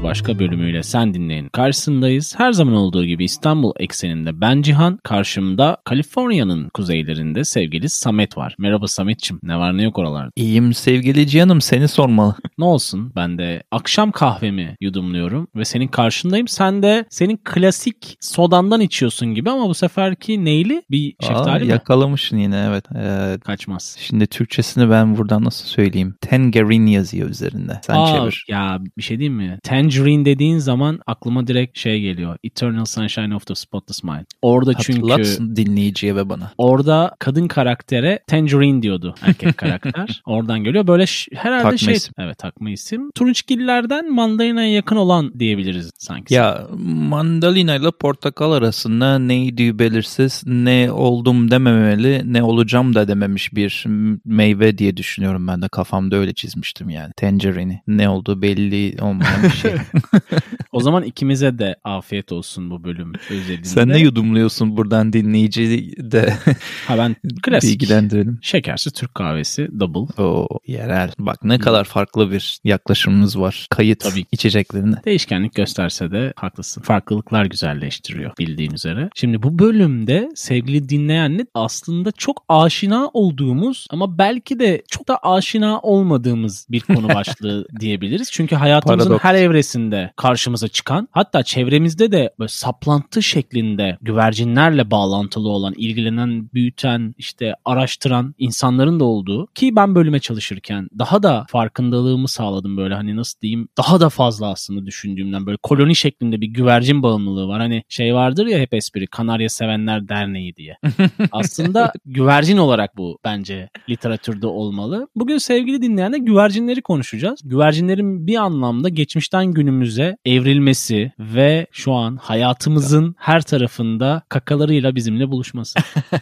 Bir başka bölümüyle sen dinleyin. Karşısındayız. Her zaman olduğu gibi İstanbul ekseninde ben Cihan, karşımda Kaliforniya'nın kuzeylerinde sevgili Samet var. Merhaba Sametçim. Ne var ne yok oralarda? İyiyim sevgili Cihan'ım seni sormalı. Ne olsun ben de akşam kahvemi yudumluyorum ve senin karşındayım. Sen de senin klasik sodandan içiyorsun gibi ama bu seferki neyli? Bir şeftali Aa, mi? yakalamışsın yine evet. Ee, Kaçmaz. şimdi Türkçesini ben buradan nasıl söyleyeyim? Tangerine yazıyor üzerinde. Sen Aa, çevir. Ya bir şey diyeyim mi? Tangerine dediğin zaman aklıma direkt şey geliyor. Eternal Sunshine of the Spotless Mind. Orada çünkü dinleyiciye ve bana. orada kadın karaktere Tangerine diyordu erkek karakter. Oradan geliyor. Böyle herhalde Takma şey isim. evet takma isim. Turunçgillerden mandalina'ya yakın olan diyebiliriz sanki. Ya mandalina ile portakal arasında neydi belirsiz ne oldum dememeli ne olacağım da dememiş bir meyve diye düşünüyorum ben de kafamda öyle çizmiştim yani. Tangerine ne olduğu belli olmayan bir şey. O zaman ikimize de afiyet olsun bu bölüm özelinde. Sen ne yudumluyorsun buradan dinleyici de Ha ben klasik. bilgilendirelim. Şekersiz Türk kahvesi double. O yerel. Bak ne kadar farklı bir yaklaşımımız var. Kayıt Tabii. içeceklerine. Değişkenlik gösterse de haklısın. Farklılıklar güzelleştiriyor bildiğin üzere. Şimdi bu bölümde sevgili dinleyenle aslında çok aşina olduğumuz ama belki de çok da aşina olmadığımız bir konu başlığı diyebiliriz. Çünkü hayatımızın Paradoks. her evresinde karşımıza çıkan hatta çevremizde de böyle saplantı şeklinde güvercinlerle bağlantılı olan, ilgilenen, büyüten, işte araştıran insanların da olduğu ki ben bölüme çalışırken daha da farkındalığımı sağladım böyle hani nasıl diyeyim daha da fazla aslında düşündüğümden böyle koloni şeklinde bir güvercin bağımlılığı var. Hani şey vardır ya hep espri Kanarya Sevenler Derneği diye. Aslında güvercin olarak bu bence literatürde olmalı. Bugün sevgili dinleyenle güvercinleri konuşacağız. Güvercinlerin bir anlamda geçmişten günümüze evrilmesi ve şu an hayatımızın her tarafında kakalarıyla bizimle buluşması.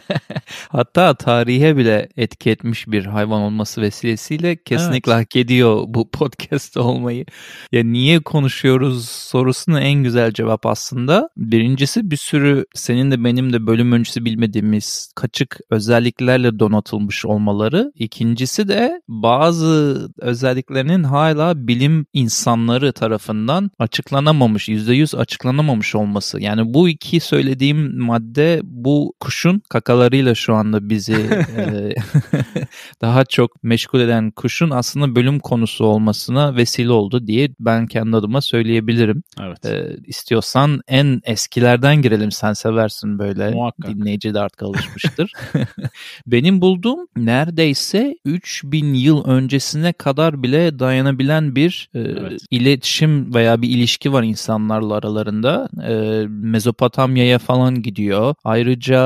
Hatta tarihe bile etki etmiş bir hayvan olması vesilesiyle kesinlikle hak ediyor bu podcast olmayı. Ya niye konuşuyoruz sorusuna en güzel cevap aslında. Birincisi bir sürü senin de benim de bölüm öncesi bilmediğimiz kaçık özelliklerle donatılmış olmaları. İkincisi de bazı özelliklerinin hala bilim insanları tarafından açıklanamamış, %100 açıklanamamış olması. Yani bu iki söylediğim madde bu kuşun kakalarıyla şu anda bizi e, daha çok meşgul eden kuşun aslında bölüm konusu olmasına vesile oldu diye ben kendi adıma söyleyebilirim. Evet. E, istiyorsan en eskilerden girelim sen seversin böyle Muhakkak. dinleyici de artık alışmıştır. Benim bulduğum neredeyse 3000 yıl öncesine kadar bile dayanabilen bir e, Evet. iletişim veya bir ilişki var insanlarla aralarında. E, Mezopotamya'ya falan gidiyor. Ayrıca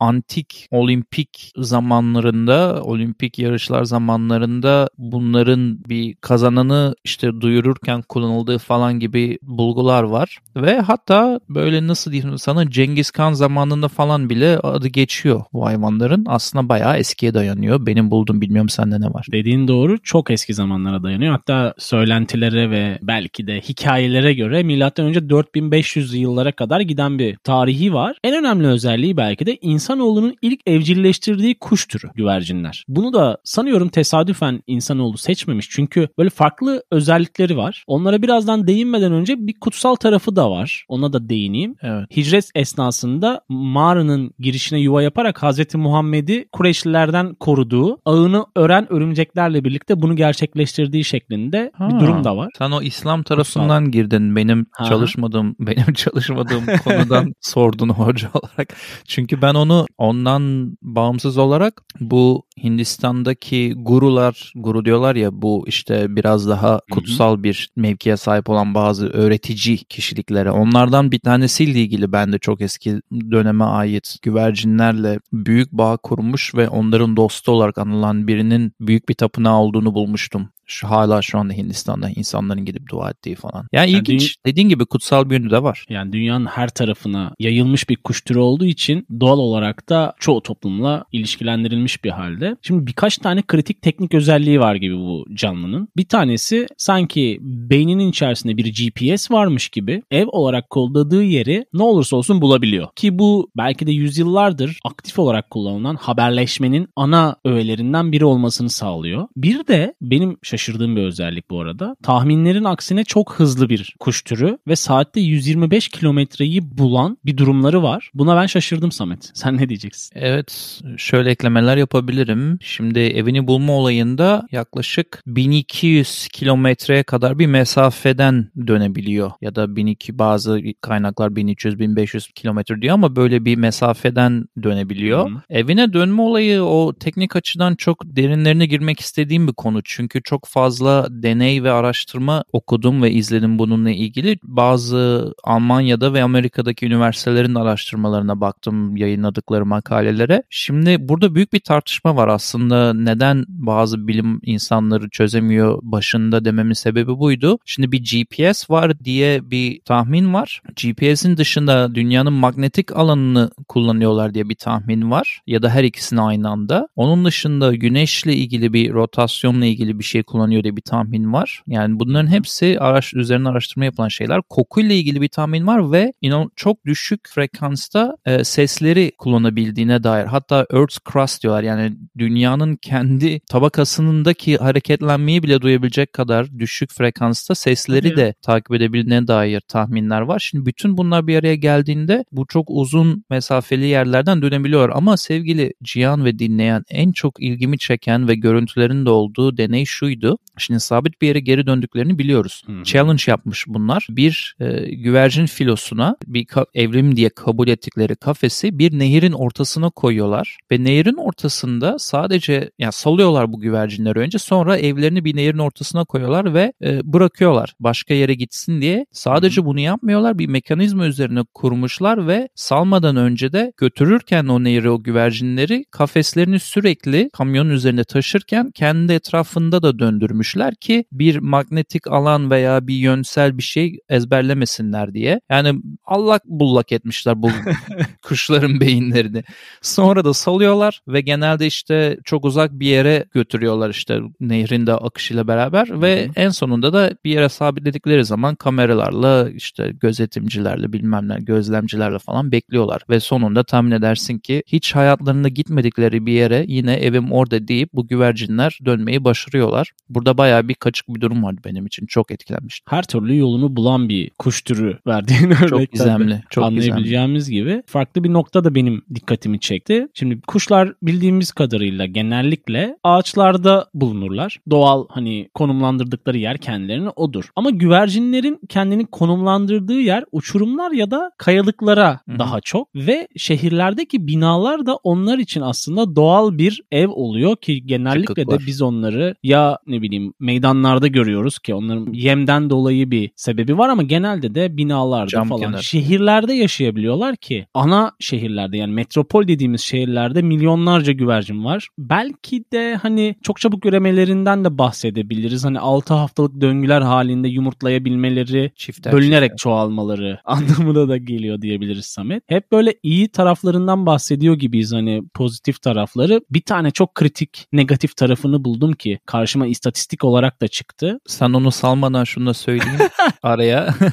antik olimpik zamanlarında, olimpik yarışlar zamanlarında bunların bir kazananı işte duyururken kullanıldığı falan gibi bulgular var. Ve hatta böyle nasıl diyeyim sana Cengiz Han zamanında falan bile adı geçiyor bu hayvanların. Aslında bayağı eskiye dayanıyor. Benim bulduğum bilmiyorum sende ne var. Dediğin doğru çok eski zamanlara dayanıyor. Hatta söylentilere ve belki de hikayelere göre önce 4500 yıllara kadar giden bir tarihi var. En önemli özelliği belki de insanoğlunun ilk evcilleştirdiği kuş türü güvercinler. Bunu da sanıyorum tesadüfen insanoğlu seçmemiş. Çünkü böyle farklı özellikleri var. Onlara birazdan değinmeden önce bir kutsal tarafı da var. Ona da değineyim. Evet. Hicret esnasında mağaranın girişine yuva yaparak Hazreti Muhammed'i Kureyşlilerden koruduğu, ağını ören örümceklerle birlikte bunu gerçekleştirdiği şeklinde bir Ha. durum da var. Sen o İslam tarafından girdin. Benim Ha. çalışmadığım benim çalışmadığım konudan sordun hoca olarak. Çünkü ben onu ondan bağımsız olarak bu Hindistan'daki gurular, guru diyorlar ya bu işte biraz daha kutsal bir mevkiye sahip olan bazı öğretici kişiliklere. Onlardan bir tanesiyle ilgili ben de çok eski döneme ait güvercinlerle büyük bağ kurmuş ve onların dostu olarak anılan birinin büyük bir tapınağı olduğunu bulmuştum. Şu, hala şu anda Hindistan'da insanların gidip dua ettiği falan. Yani Yani ilginç. Dediğin gibi kutsal bir yönü de var. Yani dünyanın her tarafına yayılmış bir kuş türü olduğu için doğal olarak da çoğu toplumla ilişkilendirilmiş bir halde. Şimdi birkaç tane kritik teknik özelliği var gibi bu canlının. Bir tanesi sanki beyninin içerisinde bir GPS varmış gibi ev olarak kodladığı yeri ne olursa olsun bulabiliyor. Ki bu belki de yüzyıllardır aktif olarak kullanılan haberleşmenin ana öğelerinden biri olmasını sağlıyor. Bir de benim şaşırdığım bir özellik bu arada. Tahminlerin aksine çok hızlı bir kuş türü ve saatte 125 kilometreyi bulan bir durumları var. Buna ben şaşırdım Samet. Sen ne diyeceksin? Evet şöyle eklemeler yapabilirim. Şimdi evini bulma olayında yaklaşık 1200 kilometreye kadar bir mesafeden dönebiliyor. Ya da 1200 bazı kaynaklar 1300-1500 kilometre diyor ama böyle bir mesafeden dönebiliyor. Hı. Evine dönme olayı o teknik açıdan çok derinlerine girmek istediğim bir konu. Çünkü çok fazla deney ve araştırma okudum ve izledim bununla ilgili. Bazı Almanya'da ve Amerika'daki üniversitelerin araştırmalarına baktım yayınladıkları makalelere. Şimdi burada büyük bir tartışma var aslında. Neden bazı bilim insanları çözemiyor başında dememin sebebi buydu. Şimdi bir GPS var diye bir tahmin var. GPS'in dışında dünyanın magnetik alanını kullanıyorlar diye bir tahmin var. Ya da her ikisini aynı anda. Onun dışında güneşle ilgili bir rotasyonla ilgili bir şey kullanıyor diye bir tahmin var. Yani bunların hepsi araş, üzerine araştırma yapılan şeyler. Kokuyla ilgili bir tahmin var ve inan çok düşük frekansta e, sesleri kullanabildiğine dair. Hatta Earth's crust diyorlar. Yani dünyanın kendi tabakasındaki hareketlenmeyi bile duyabilecek kadar düşük frekansta sesleri Tabii. de takip edebildiğine dair tahminler var. Şimdi bütün bunlar bir araya geldiğinde bu çok uzun mesafeli yerlerden dönebiliyor. Ama sevgili Cihan ve dinleyen en çok ilgimi çeken ve görüntülerin de olduğu deney şuydu. Şimdi sabit bir yere geri döndüklerini biliyoruz. Hmm. Challenge yapmış bunlar. Bir e, güvercin filosuna bir evrim diye kabul ettikleri kafesi bir nehirin ortasına koyuyorlar ve nehirin ortasında sadece yani salıyorlar bu güvercinleri önce sonra evlerini bir nehirin ortasına koyuyorlar ve e, bırakıyorlar başka yere gitsin diye. Sadece bunu yapmıyorlar bir mekanizma üzerine kurmuşlar ve salmadan önce de götürürken o nehri o güvercinleri kafeslerini sürekli kamyonun üzerinde taşırken kendi etrafında da döndürmüşler ki bir magnetik alan veya bir yönsel bir şey ezberlemesinler diye. Yani allak bullak etmişler bu kuşların beyinlerini. Sonra da salıyorlar ve genelde işte çok uzak bir yere götürüyorlar işte nehrin de akışıyla beraber ve Hı-hı. en sonunda da bir yere sabitledikleri zaman kameralarla işte gözetimcilerle bilmem ne gözlemcilerle falan bekliyorlar ve sonunda tahmin edersin ki hiç hayatlarında gitmedikleri bir yere yine evim orada deyip bu güvercinler dönmeyi başarıyorlar. Burada bayağı bir kaçık bir durum vardı benim için. Çok etkilenmiştim. Her türlü yolunu bulan bir kuş türü verdiğin örnekler. Çok gizemli. Çok anlayabileceğimiz gizemli. gibi. Farklı bir nokta da benim dikkatimi çekti. Şimdi kuşlar bildiğimiz kadarıyla genellikle ağaçlarda bulunurlar. Doğal hani konumlandırdıkları yer kendilerini odur. Ama güvercinlerin kendini konumlandırdığı yer uçurumlar ya da kayalıklara Hı-hı. daha çok ve şehirlerdeki binalar da onlar için aslında doğal bir ev oluyor ki genellikle de biz onları ya ne bileyim meydanlarda görüyoruz ki onların yemden dolayı bir sebebi var ama genelde de binalarda Cam falan kenar. şehirlerde yaşayabiliyorlar ki ana şehirlerde yani metropol dediğimiz şehirlerde milyonlarca güvercin var. Belki de hani çok çabuk üremelerinden de bahsedebiliriz. Hani 6 haftalık döngüler halinde yumurtlayabilmeleri, çifter, bölünerek çifter. çoğalmaları anlamına da geliyor diyebiliriz Samet. Hep böyle iyi taraflarından bahsediyor gibiyiz hani pozitif tarafları. Bir tane çok kritik negatif tarafını buldum ki karşıma istatistik olarak da çıktı. Sen onu salmadan şunu da söyleyeyim araya.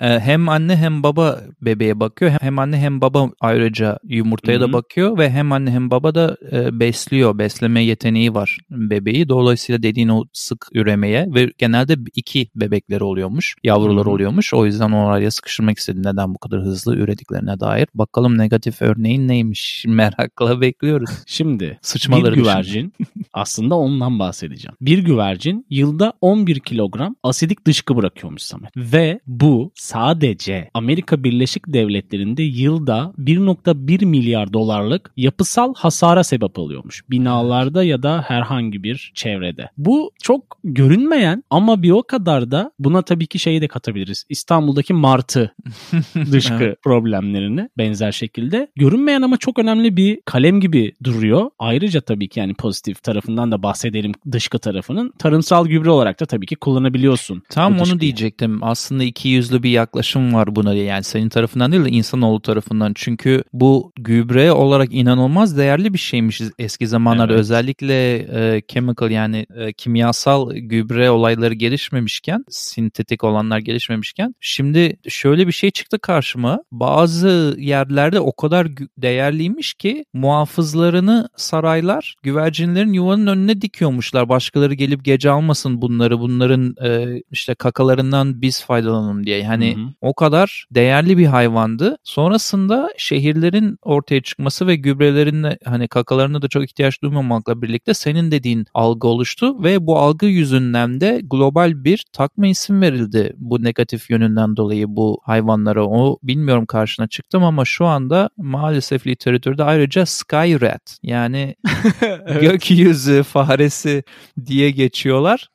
Ee, hem anne hem baba bebeğe bakıyor. Hem anne hem baba ayrıca yumurtaya Hı-hı. da bakıyor ve hem anne hem baba da e, besliyor. Besleme yeteneği var bebeği. Dolayısıyla dediğin o sık üremeye ve genelde iki bebekleri oluyormuş. Yavrular Hı-hı. oluyormuş. O yüzden onu araya sıkıştırmak istedi. Neden bu kadar hızlı ürediklerine dair. Bakalım negatif örneğin neymiş? Merakla bekliyoruz. Şimdi Sıçmaları bir güvercin aslında ondan bahsedeceğim. Bir güvercin yılda 11 kilogram asidik dışkı bırakıyormuş Samet. Ve bu sadece Amerika Birleşik Devletleri'nde yılda 1.1 milyar dolarlık yapısal hasara sebep oluyormuş. Binalarda ya da herhangi bir çevrede. Bu çok görünmeyen ama bir o kadar da buna tabii ki şeyi de katabiliriz. İstanbul'daki martı dışkı problemlerini benzer şekilde. Görünmeyen ama çok önemli bir kalem gibi duruyor. Ayrıca tabii ki yani pozitif tarafından da bahsedelim dışkı tarafının. Tarımsal gübre olarak da tabii ki kullanabiliyorsun. Tam onu diyecektim. Aslında iki yüzlü bir yaklaşım var buna yani senin tarafından değil de insanoğlu tarafından. Çünkü bu gübre olarak inanılmaz değerli bir şeymiş eski zamanlarda evet. özellikle e, chemical yani e, kimyasal gübre olayları gelişmemişken, sintetik olanlar gelişmemişken şimdi şöyle bir şey çıktı karşıma. Bazı yerlerde o kadar değerliymiş ki muhafızlarını saraylar güvercinlerin yuvanın önüne dikiyormuşlar. Başkaları gelip gece almasın bunları. Bunların e, e, işte kakalarından biz faydalanalım diye. Yani Hı hı. o kadar değerli bir hayvandı. Sonrasında şehirlerin ortaya çıkması ve gübrelerin de hani kakalarına da çok ihtiyaç duymamakla birlikte senin dediğin algı oluştu ve bu algı yüzünden de global bir takma isim verildi bu negatif yönünden dolayı bu hayvanlara. O bilmiyorum karşına çıktım ama şu anda maalesef literatürde ayrıca sky rat yani gökyüzü faresi diye geçiyorlar.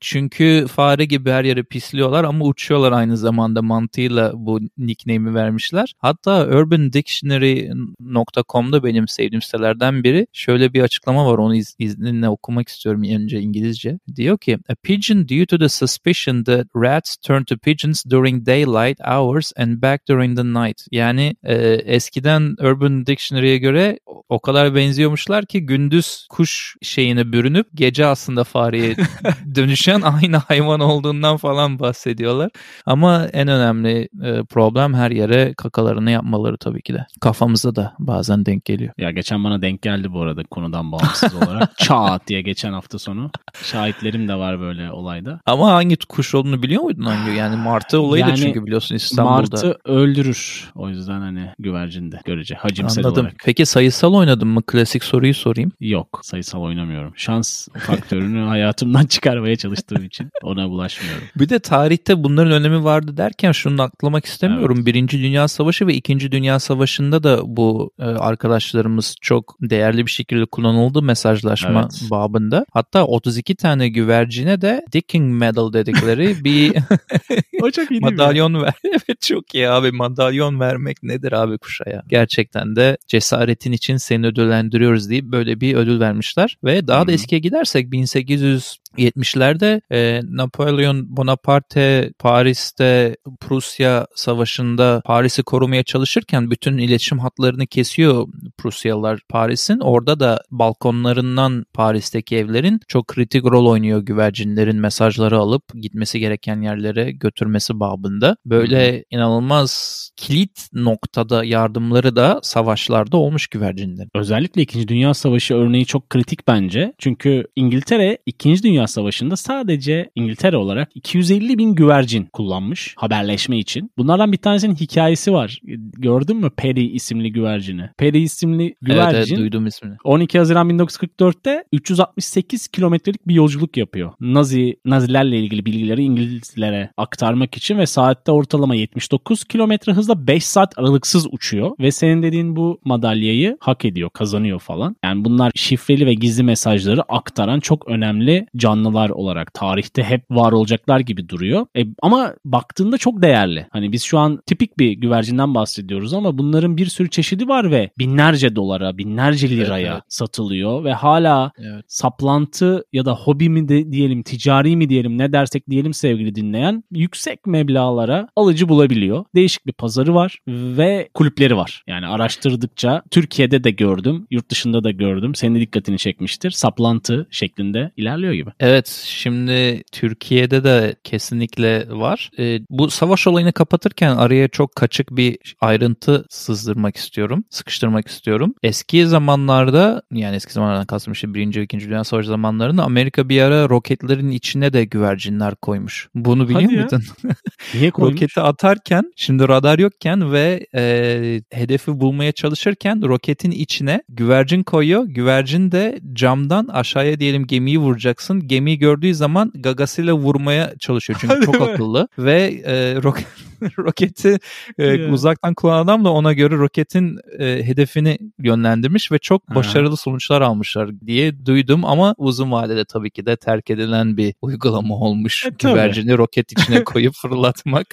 Çünkü fare gibi her yere pisliyorlar ama uçuyorlar aynı zamanda mantığıyla bu nickname'i vermişler. Hatta urbandictionary.com'da benim sevdiğim sitelerden biri şöyle bir açıklama var onu iz, izninle okumak istiyorum önce İngilizce. Diyor ki A pigeon due to the suspicion that rats turn to pigeons during daylight hours and back during the night. Yani e, eskiden Urban Dictionary'e göre o kadar benziyormuşlar ki gündüz kuş şeyine bürünüp gece aslında fareye dönüşen aynı hayvan olduğundan falan bahsediyorlar. Ama en önemli e, problem her yere kakalarını yapmaları tabii ki de. Kafamıza da bazen denk geliyor. Ya geçen bana denk geldi bu arada konudan bağımsız olarak. Çat diye geçen hafta sonu. Şahitlerim de var böyle olayda. Ama hangi kuş olduğunu biliyor muydun hangi? Yani martı olayı Yani da çünkü biliyorsun İstanbul'da. Martı öldürür. O yüzden hani güvercin de görece. Hacimsel Anladım. olarak. Peki sayısal oynadın mı? Klasik soruyu sorayım. Yok sayısal oynamıyorum. Şans faktörünü hayatımdan çıkarmaya çalıştığım için ona bulaşmıyorum. Bir de tarihte bunların önemi vardı derken şunu atlamak istemiyorum. Evet. Birinci Dünya Savaşı ve İkinci Dünya Savaşı'nda da bu e, arkadaşlarımız çok değerli bir şekilde kullanıldı mesajlaşma Evet. babında. Hatta 32 tane güvercine de Dicking Medal dedikleri bir o çok iyi madalyon ver. evet çok iyi abi madalyon vermek nedir abi kuşa ya? Gerçekten de cesaretin için seni ödüllendiriyoruz deyip böyle bir ödül vermişler. Ve daha da eskiye gidersek 1800 70'lerde e, Napolyon Bonaparte Paris'te Prusya Savaşı'nda Paris'i korumaya çalışırken bütün iletişim hatlarını kesiyor Prusyalılar Paris'in. Orada da balkonlarından Paris'teki evlerin çok kritik rol oynuyor güvercinlerin mesajları alıp gitmesi gereken yerlere götürmesi babında. Böyle inanılmaz kilit noktada yardımları da savaşlarda olmuş güvercinlerin. Özellikle 2. Dünya Savaşı örneği çok kritik bence. Çünkü İngiltere 2. Dünya Savaşı'nda sadece İngiltere olarak 250 bin güvercin kullanmış haberleşme için. Bunlardan bir tanesinin hikayesi var. Gördün mü Perry isimli güvercini? Perry isimli Evet, güvercin evet duydum ismini. 12 Haziran 1944'te 368 kilometrelik bir yolculuk yapıyor. Nazi Nazilerle ilgili bilgileri İngilizlere aktarmak için ve saatte ortalama 79 kilometre hızla 5 saat aralıksız uçuyor ve senin dediğin bu madalyayı hak ediyor, kazanıyor falan. Yani bunlar şifreli ve gizli mesajları aktaran çok önemli canlılar olarak tarihte hep var olacaklar gibi duruyor. E, ama baktığında çok değerli. Hani biz şu an tipik bir güvercinden bahsediyoruz ama bunların bir sürü çeşidi var ve binlerce dolara, binlerce liraya evet. satılıyor ve hala Evet. saplantı ya da hobi mi de diyelim, ticari mi diyelim ne dersek diyelim sevgili dinleyen yüksek meblağlara alıcı bulabiliyor. Değişik bir pazarı var ve kulüpleri var. Yani araştırdıkça Türkiye'de de gördüm, yurt dışında da gördüm. Senin dikkatini çekmiştir. Saplantı şeklinde ilerliyor gibi. Evet şimdi Türkiye'de de kesinlikle var. Ee, bu savaş olayını kapatırken araya çok kaçık bir ayrıntı sızdırmak istiyorum. Sıkıştırmak istiyorum. Eski zamanlarda yani eski zamanlardan kastım işte 1. ve 2. Dünya Savaşı zamanlarında Amerika bir ara roketlerin içine de güvercinler koymuş. Bunu biliyor Hadi muydun? Niye koymuş? Roketi atarken şimdi radar yokken ve e, hedefi bulmaya çalışırken roketin içine güvercin koyuyor. Güvercin de camdan aşağıya diyelim gemiyi vuracaksın. Gemiyi gördüğü zaman gagasıyla vurmaya çalışıyor çünkü çok akıllı ve e, roket roketi e, uzaktan kullanan adam da ona göre roketin e, hedefini yönlendirmiş ve çok Ha. başarılı sonuçlar almışlar diye duydum ama uzun vadede tabii ki de terk edilen bir uygulama olmuş. E, tabii. Güvercini roket içine koyup fırlatmak.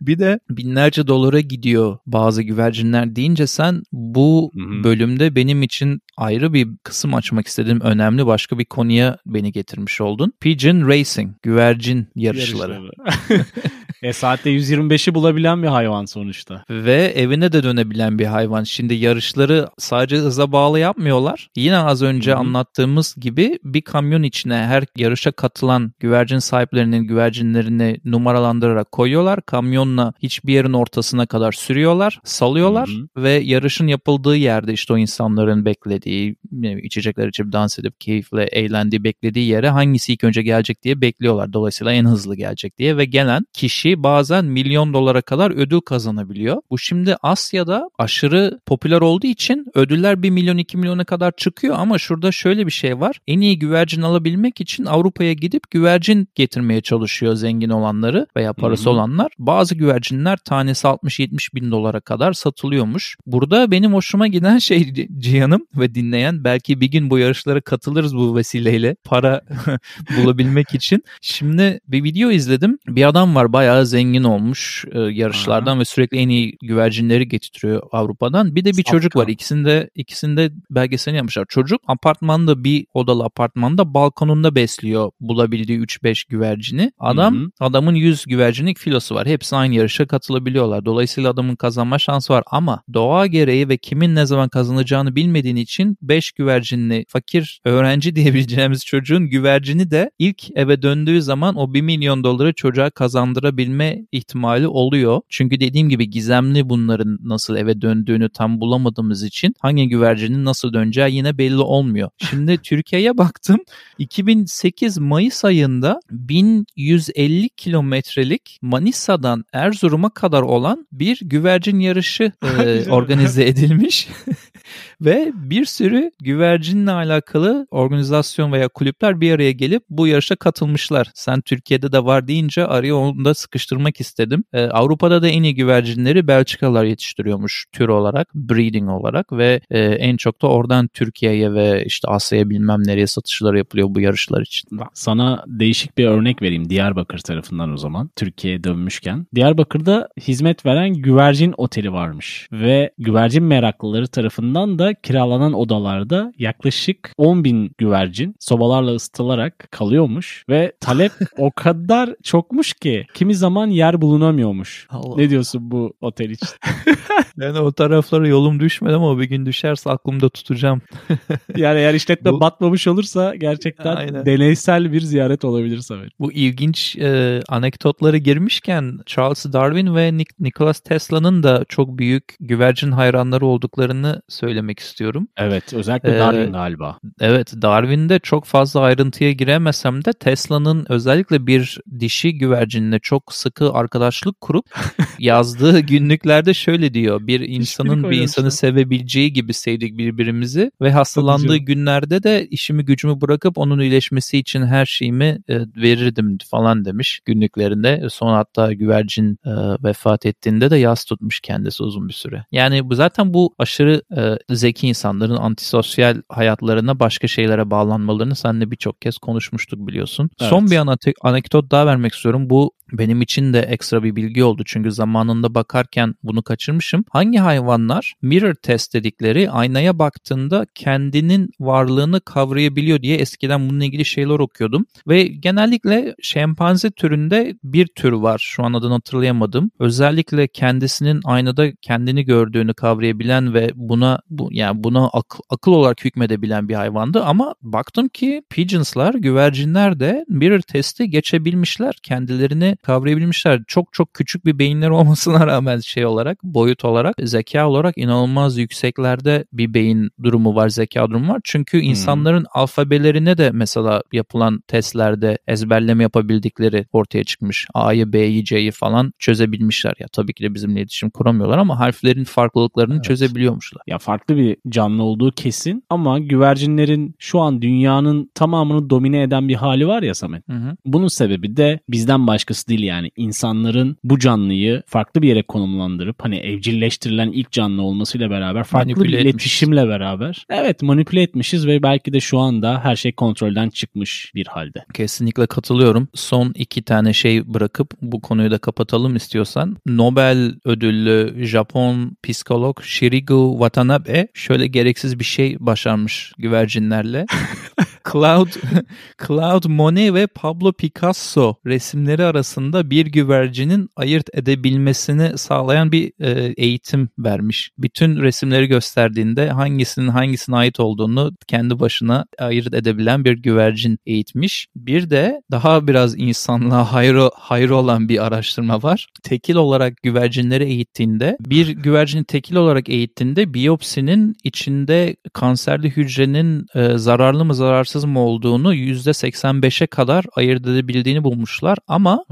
bir de binlerce dolara gidiyor bazı güvercinler deyince sen bu Hı hı. bölümde benim için ayrı bir kısım açmak istediğim önemli başka bir konuya beni getirmiş oldun. Pigeon Racing, güvercin yarışları. Yarışları. e saatte 125'i bulabilen bir hayvan sonuçta. Ve evine de dönebilen bir hayvan. Şimdi yarışları sadece hıza bağlı yapmıyorlar. Yine az önce Hı hı. anlattığımız gibi bir kamyon içine her yarışa katılan güvercin sahiplerinin güvercinlerini numaralandırarak koyuyorlar. Kamyonla hiçbir yerin ortasına kadar sürüyorlar, salıyorlar Hı ve yarışın yapıldığı yerde işte o insanların bekle beklediği, içecekler içip dans edip keyifle eğlendiği, beklediği yere hangisi ilk önce gelecek diye bekliyorlar. Dolayısıyla en hızlı gelecek diye ve gelen kişi bazen milyon dolara kadar ödül kazanabiliyor. Bu şimdi Asya'da aşırı popüler olduğu için ödüller 1 milyon 2 milyona kadar çıkıyor ama şurada şöyle bir şey var. En iyi güvercin alabilmek için Avrupa'ya gidip güvercin getirmeye çalışıyor zengin olanları veya parası Hı-hı. olanlar. Bazı güvercinler tanesi 60-70 bin dolara kadar satılıyormuş. Burada benim hoşuma giden şey Cihan'ım ve dinleyen belki bir gün bu yarışlara katılırız bu vesileyle para bulabilmek için. Şimdi bir video izledim. Bir adam var bayağı zengin olmuş e, yarışlardan Aha. ve sürekli en iyi güvercinleri getiriyor Avrupa'dan. Bir de bir çocuk var. İkisinde ikisinde belgeselini yapmışlar. Çocuk apartmanda bir odalı apartmanda balkonunda besliyor bulabildiği 3-5 güvercini. Adam Hı-hı. adamın 100 güvercinlik filosu var. Hepsi aynı yarışa katılabiliyorlar. Dolayısıyla adamın kazanma şansı var ama doğa gereği ve kimin ne zaman kazanacağını bilmediğin için 5 güvercinli fakir öğrenci diyebileceğimiz çocuğun güvercini de ilk eve döndüğü zaman o 1 milyon doları çocuğa kazandırabilme ihtimali oluyor. Çünkü dediğim gibi gizemli bunların nasıl eve döndüğünü tam bulamadığımız için hangi güvercinin nasıl döneceği yine belli olmuyor. Şimdi Türkiye'ye baktım. 2008 Mayıs ayında 1150 kilometrelik Manisa'dan Erzurum'a kadar olan bir güvercin yarışı e, organize edilmiş. Ve bir sürü güvercinle alakalı organizasyon veya kulüpler bir araya gelip bu yarışa katılmışlar. Sen Türkiye'de de var deyince araya onu da sıkıştırmak istedim. Ee, Avrupa'da da en iyi güvercinleri Belçikalılar yetiştiriyormuş tür olarak, breeding olarak ve e, en çok da oradan Türkiye'ye ve işte Asya'ya bilmem nereye satışlar yapılıyor bu yarışlar için. Sana değişik bir örnek vereyim Diyarbakır tarafından o zaman. Türkiye'ye dönmüşken. Diyarbakır'da hizmet veren güvercin oteli varmış ve güvercin meraklıları tarafından da kiralanan odalarda yaklaşık 10 bin güvercin sobalarla ısıtılarak kalıyormuş ve talep o kadar çokmuş ki kimi zaman yer bulunamıyormuş. Allah. Ne diyorsun bu otel için? yani o taraflara yolum düşmedi ama bir gün düşerse aklımda tutacağım. yani eğer işletme bu... batmamış olursa gerçekten Aynen. deneysel bir ziyaret olabilir Samet. Bu ilginç e, anekdotları girmişken Charles Darwin ve Nikola Tesla'nın da çok büyük güvercin hayranları olduklarını söylemek istiyorum. Evet özellikle Darwin ee, galiba. Evet Darwin'de çok fazla ayrıntıya giremesem de Tesla'nın özellikle bir dişi güvercinle çok sıkı arkadaşlık kurup yazdığı günlüklerde şöyle diyor. Bir insanın bir insanı sevebileceği gibi sevdik birbirimizi ve hastalandığı günlerde de işimi gücümü bırakıp onun iyileşmesi için her şeyimi e, verirdim falan demiş günlüklerinde. Son hatta güvercin e, vefat ettiğinde de yaz tutmuş kendisi uzun bir süre. Yani bu zaten bu aşırı e, zeki insanların antisosyal hayatlarına başka şeylere bağlanmalarını seninle birçok kez konuşmuştuk biliyorsun. Evet. Son bir anekdot daha vermek istiyorum. Bu benim için de ekstra bir bilgi oldu çünkü zamanında bakarken bunu kaçırmışım. Hangi hayvanlar mirror test dedikleri aynaya baktığında kendinin varlığını kavrayabiliyor diye eskiden bununla ilgili şeyler okuyordum. Ve genellikle şempanze türünde bir tür var şu an adını hatırlayamadım. Özellikle kendisinin aynada kendini gördüğünü kavrayabilen ve buna bu yani buna ak- akıl olarak hükmedebilen bir hayvandı ama baktım ki pigeonslar, güvercinler de mirror testi geçebilmişler. Kendilerini kavrayabilmişler. Çok çok küçük bir beyinler olmasına rağmen şey olarak, boyut olarak, zeka olarak inanılmaz yükseklerde bir beyin durumu var, zeka durumu var. Çünkü hmm. insanların alfabelerine de mesela yapılan testlerde ezberleme yapabildikleri ortaya çıkmış. A'yı, B'yi, C'yi falan çözebilmişler. Ya tabii ki de bizimle iletişim kuramıyorlar ama harflerin farklılıklarını evet. çözebiliyormuşlar. Ya farklı bir canlı olduğu kesin ama güvercinlerin şu an dünyanın tamamını domine eden bir hali var ya Samet. Hı hı. Bunun sebebi de bizden başkası değil yani insanların bu canlıyı farklı bir yere konumlandırıp hani evcilleştirilen ilk canlı olmasıyla beraber farklı manipüle bir iletişimle beraber evet manipüle etmişiz ve belki de şu anda her şey kontrolden çıkmış bir halde. Kesinlikle katılıyorum. Son iki tane şey bırakıp bu konuyu da kapatalım istiyorsan. Nobel ödüllü Japon psikolog Shirigo Watanabe şöyle gereksiz bir şey başarmış güvercinlerle. Cloud Cloud Monet ve Pablo Picasso resimleri arasında bir güvercinin ayırt edebilmesini sağlayan bir e, eğitim vermiş. Bütün resimleri gösterdiğinde hangisinin hangisine ait olduğunu kendi başına ayırt edebilen bir güvercin eğitmiş. Bir de daha biraz insanlığa hayrı, hayrı olan bir araştırma var. Tekil olarak güvercinleri eğittiğinde bir güvercini tekil olarak eğittiğinde biyopsinin içinde kanserli hücrenin e, zararlı mı zararsız mı olduğunu %85'e kadar ayırt edebildiğini bulmuşlar ama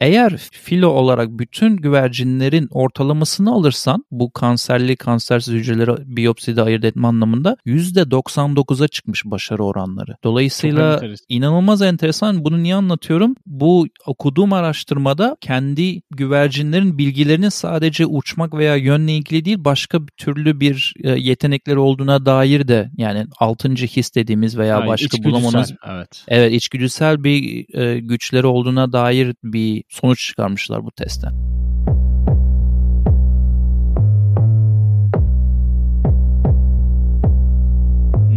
eğer filo olarak bütün güvercinlerin ortalamasını alırsan bu kanserli kansersiz hücreleri biyopside ayırt etme anlamında %99'a çıkmış başarı oranları. Dolayısıyla enteresan. inanılmaz enteresan. Bunu niye anlatıyorum? Bu okuduğum araştırmada kendi güvercinlerin bilgilerinin sadece uçmak veya yönle ilgili değil başka bir türlü bir e, yetenekleri olduğuna dair de yani altıncı his dediğimiz veya Hayır, başka bulamanız evet. evet içgüdüsel bir e, güçleri olduğuna dair bir sonuç çıkarmışlar bu testten.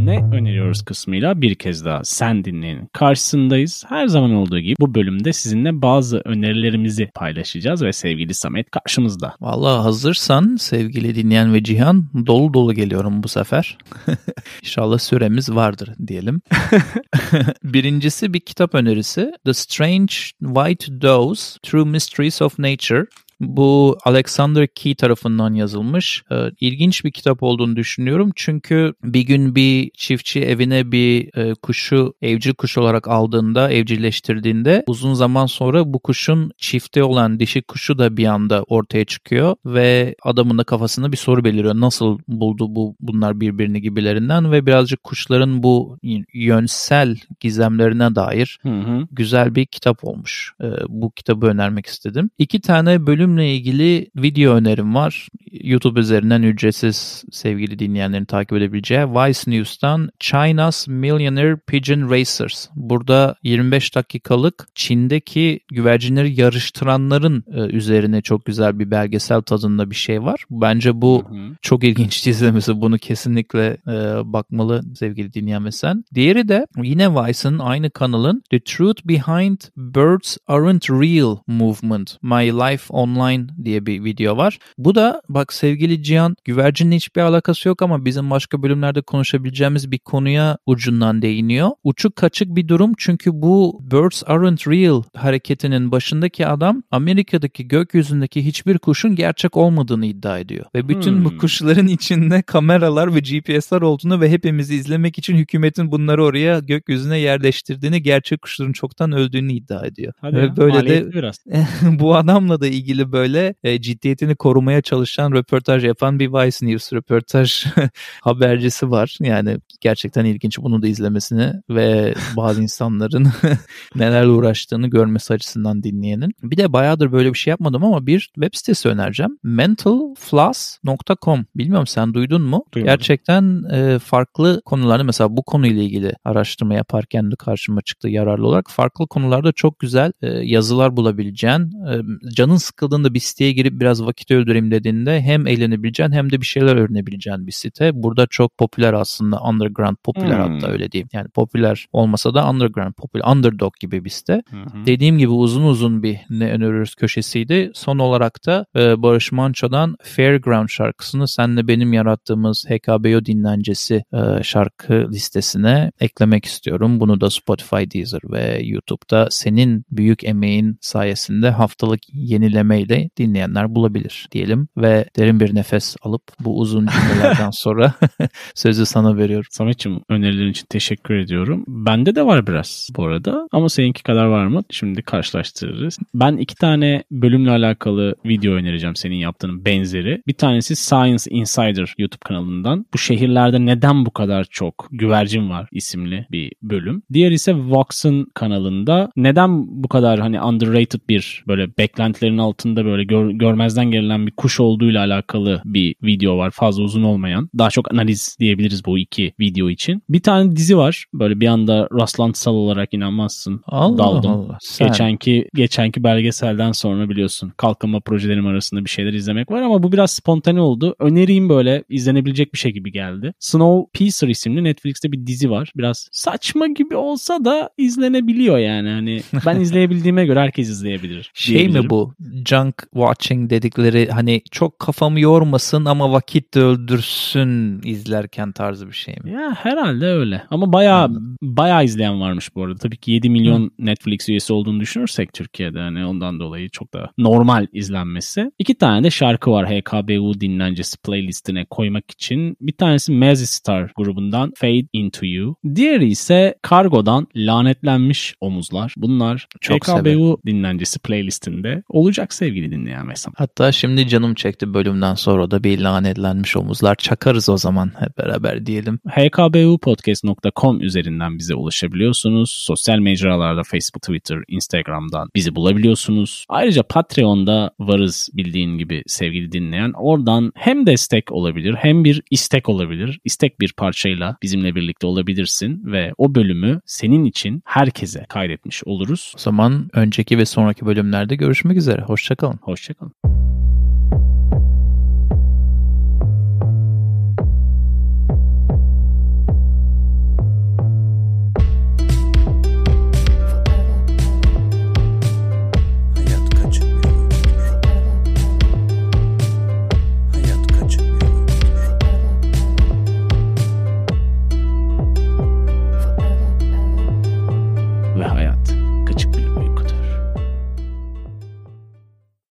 Ne öneriyoruz kısmıyla bir kez daha sen dinleyin karşısındayız. Her zaman olduğu gibi bu bölümde sizinle bazı önerilerimizi paylaşacağız ve sevgili Samet karşımızda. Vallahi hazırsan sevgili dinleyen ve Cihan dolu dolu geliyorum bu sefer. İnşallah süremiz vardır diyelim. Birincisi bir kitap önerisi. The Strange White Doves True Mysteries of Nature bu Alexander Key tarafından yazılmış. Ee, ilginç bir kitap olduğunu düşünüyorum. Çünkü bir gün bir çiftçi evine bir e, kuşu evcil kuş olarak aldığında, evcilleştirdiğinde uzun zaman sonra bu kuşun çifte olan dişi kuşu da bir anda ortaya çıkıyor ve adamın da kafasında bir soru beliriyor. Nasıl buldu bu bunlar birbirini gibilerinden ve birazcık kuşların bu yönsel gizemlerine dair hı hı. güzel bir kitap olmuş. Ee, bu kitabı önermek istedim. İki tane bölüm bölümle ilgili video önerim var. YouTube üzerinden ücretsiz sevgili dinleyenlerin takip edebileceği Vice News'tan China's Millionaire Pigeon Racers. Burada 25 dakikalık Çin'deki güvercinleri yarıştıranların e, üzerine çok güzel bir belgesel tadında bir şey var. Bence bu hı hı. çok ilginç izlemesi. Bunu kesinlikle e, bakmalı sevgili dinleyen ve sen. Diğeri de yine Vice'ın aynı kanalın The Truth Behind Birds Aren't Real Movement My Life Online Online diye bir video var. Bu da bak sevgili Cihan güvercinle hiçbir alakası yok ama bizim başka bölümlerde konuşabileceğimiz bir konuya ucundan değiniyor. Uçuk kaçık bir durum çünkü bu Birds Aren't Real hareketinin başındaki adam Amerika'daki gökyüzündeki hiçbir kuşun gerçek olmadığını iddia ediyor. Ve bütün hmm. bu kuşların içinde kameralar ve GPS'ler olduğunu ve hepimizi izlemek için hükümetin bunları oraya gökyüzüne yerleştirdiğini, gerçek kuşların çoktan öldüğünü iddia ediyor. Hadi ve ya, böyle de biraz. bu adamla da ilgili böyle e, ciddiyetini korumaya çalışan röportaj yapan bir Vice News röportaj habercisi var. Yani gerçekten ilginç bunu da izlemesini ve bazı insanların nelerle uğraştığını görmesi açısından dinleyenin. Bir de bayağıdır böyle bir şey yapmadım ama bir web sitesi önereceğim. mentalfloss.com Bilmiyorum sen duydun mu? Duymadım. Gerçekten e, farklı konularda mesela bu konuyla ilgili araştırma yaparken de karşıma çıktı yararlı olarak. Farklı konularda çok güzel e, yazılar bulabileceğin, e, canın sıkıldığında sıkıldığında bir siteye girip biraz vakit öldüreyim dediğinde hem eğlenebileceğin hem de bir şeyler öğrenebileceğin bir site. Burada çok popüler aslında underground popüler hmm. hatta öyle diyeyim. Yani popüler olmasa da underground popüler underdog gibi bir site. Hmm. Dediğim gibi uzun uzun bir ne öneriyoruz köşesiydi. Son olarak da e, Barış Manço'dan Fairground şarkısını senle benim yarattığımız HKBO dinlencesi e, şarkı listesine eklemek istiyorum. Bunu da Spotify, Deezer ve YouTube'da senin büyük emeğin sayesinde haftalık yenilemeyle şekilde dinleyenler bulabilir diyelim ve derin bir nefes alıp bu uzun cümlelerden sonra sözü sana veriyorum. Samet'ciğim önerilerin için teşekkür ediyorum. Bende de var biraz bu arada ama seninki kadar var mı? Şimdi karşılaştırırız. Ben iki tane bölümle alakalı video önereceğim senin yaptığının benzeri. Bir tanesi Science Insider YouTube kanalından. Bu şehirlerde neden bu kadar çok güvercin var isimli bir bölüm. Diğer ise Vox'ın kanalında neden bu kadar hani underrated bir böyle beklentilerin altında altında böyle gör, görmezden gelen bir kuş olduğuyla alakalı bir video var. Fazla uzun olmayan. Daha çok analiz diyebiliriz bu iki video için. Bir tane dizi var. Böyle bir anda rastlantısal olarak inanmazsın. Allah Daldım. Allah. Sen. Geçenki geçenki belgeselden sonra biliyorsun kalkınma projelerim arasında bir şeyler izlemek var ama bu biraz spontane oldu. Öneriyim böyle izlenebilecek bir şey gibi geldi. Snowpiercer isimli Netflix'te bir dizi var. Biraz saçma gibi olsa da izlenebiliyor yani. Hani ben izleyebildiğime göre herkes izleyebilir. Şey mi bu? Junk watching dedikleri hani çok kafamı yormasın ama vakit de öldürsün izlerken tarzı bir şey mi? Ya herhalde öyle. Ama bayağı Anladım. bayağı izleyen varmış bu arada. Tabii ki 7 milyon Netflix üyesi olduğunu düşünürsek Türkiye'de hani ondan dolayı çok da normal izlenmesi. İki tane de şarkı var HKBU dinlencesi playlistine koymak için. Bir tanesi Mazzy Star grubundan Fade Into You. Diğeri ise Kargo'dan Lanetlenmiş Omuzlar. Bunlar Çok HKBU severim. dinlencesi playlistinde olacak sevgili dinleyen Mesam. Hatta şimdi canım çekti bölümden sonra da bir lanetlenmiş omuzlar çakarız o zaman hep beraber diyelim. hkbupodcast.com üzerinden bize ulaşabiliyorsunuz. Sosyal mecralarda Facebook, Twitter, Instagram'dan bizi bulabiliyorsunuz. Ayrıca Patreon'da varız bildiğin gibi sevgili dinleyen. Oradan hem destek olabilir hem bir istek olabilir. İstek bir parçayla bizimle birlikte olabilirsin ve o bölümü senin için herkese kaydetmiş oluruz. O zaman önceki ve sonraki bölümlerde görüşmek üzere. Hoşçakalın. Hoşçakalın.